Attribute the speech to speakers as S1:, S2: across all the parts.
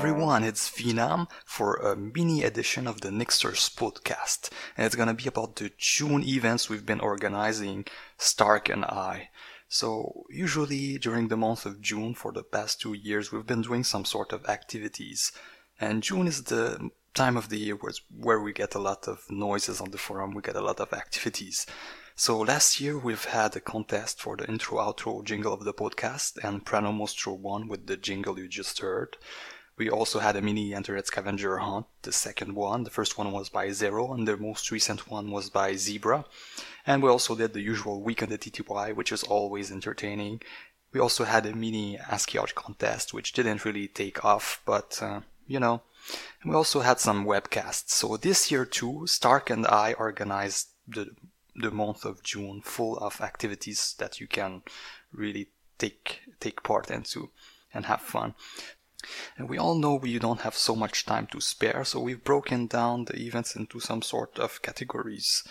S1: everyone, it's Venam for a mini edition of the Nixers podcast. And it's gonna be about the June events we've been organizing, Stark and I. So, usually during the month of June for the past two years, we've been doing some sort of activities. And June is the time of the year where we get a lot of noises on the forum, we get a lot of activities. So last year we've had a contest for the intro outro jingle of the podcast and Prano Mostro won with the jingle you just heard. We also had a mini internet scavenger hunt, the second one. The first one was by Zero and the most recent one was by Zebra. And we also did the usual week on the TTY, which is always entertaining. We also had a mini ASCII art contest, which didn't really take off, but, uh, you know. And we also had some webcasts. So this year too, Stark and I organized the the month of June full of activities that you can really take take part into and have fun. And we all know we don't have so much time to spare, so we've broken down the events into some sort of categories.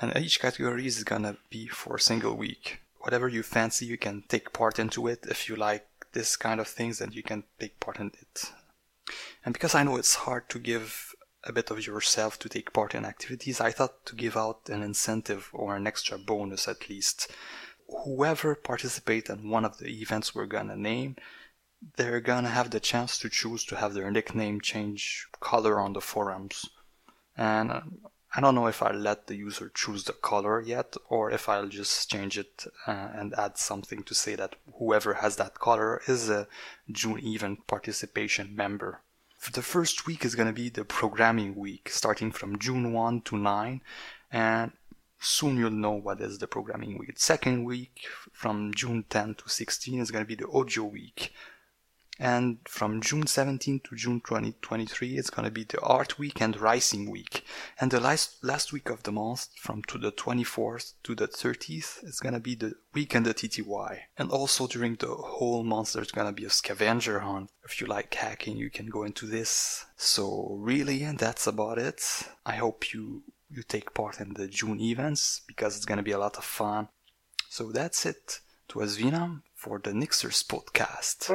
S1: And each category is gonna be for a single week. Whatever you fancy, you can take part into it. If you like this kind of things, then you can take part in it. And because I know it's hard to give a bit of yourself to take part in activities, I thought to give out an incentive or an extra bonus at least. Whoever participates in one of the events we're gonna name, they're gonna have the chance to choose to have their nickname change color on the forums. And uh, I don't know if I'll let the user choose the color yet, or if I'll just change it uh, and add something to say that whoever has that color is a June event participation member the first week is to be the programming week, starting from June 1 to 9, and soon you'll know what is the programming week. Second week, from June 10 to 16, is to be the audio week, and from June 17 to June 2023, it's going to be the Art Week and Ricing Week. And the last, last week of the month, from to the 24th to the 30th, it's going to be the week and the TTY. And also during the whole month, there's going to be a scavenger hunt. If you like hacking, you can go into this. So really, that's about it. I hope you, you take part in the June events because it's going to be a lot of fun. So that's it. It was Venam for the Nixers podcast.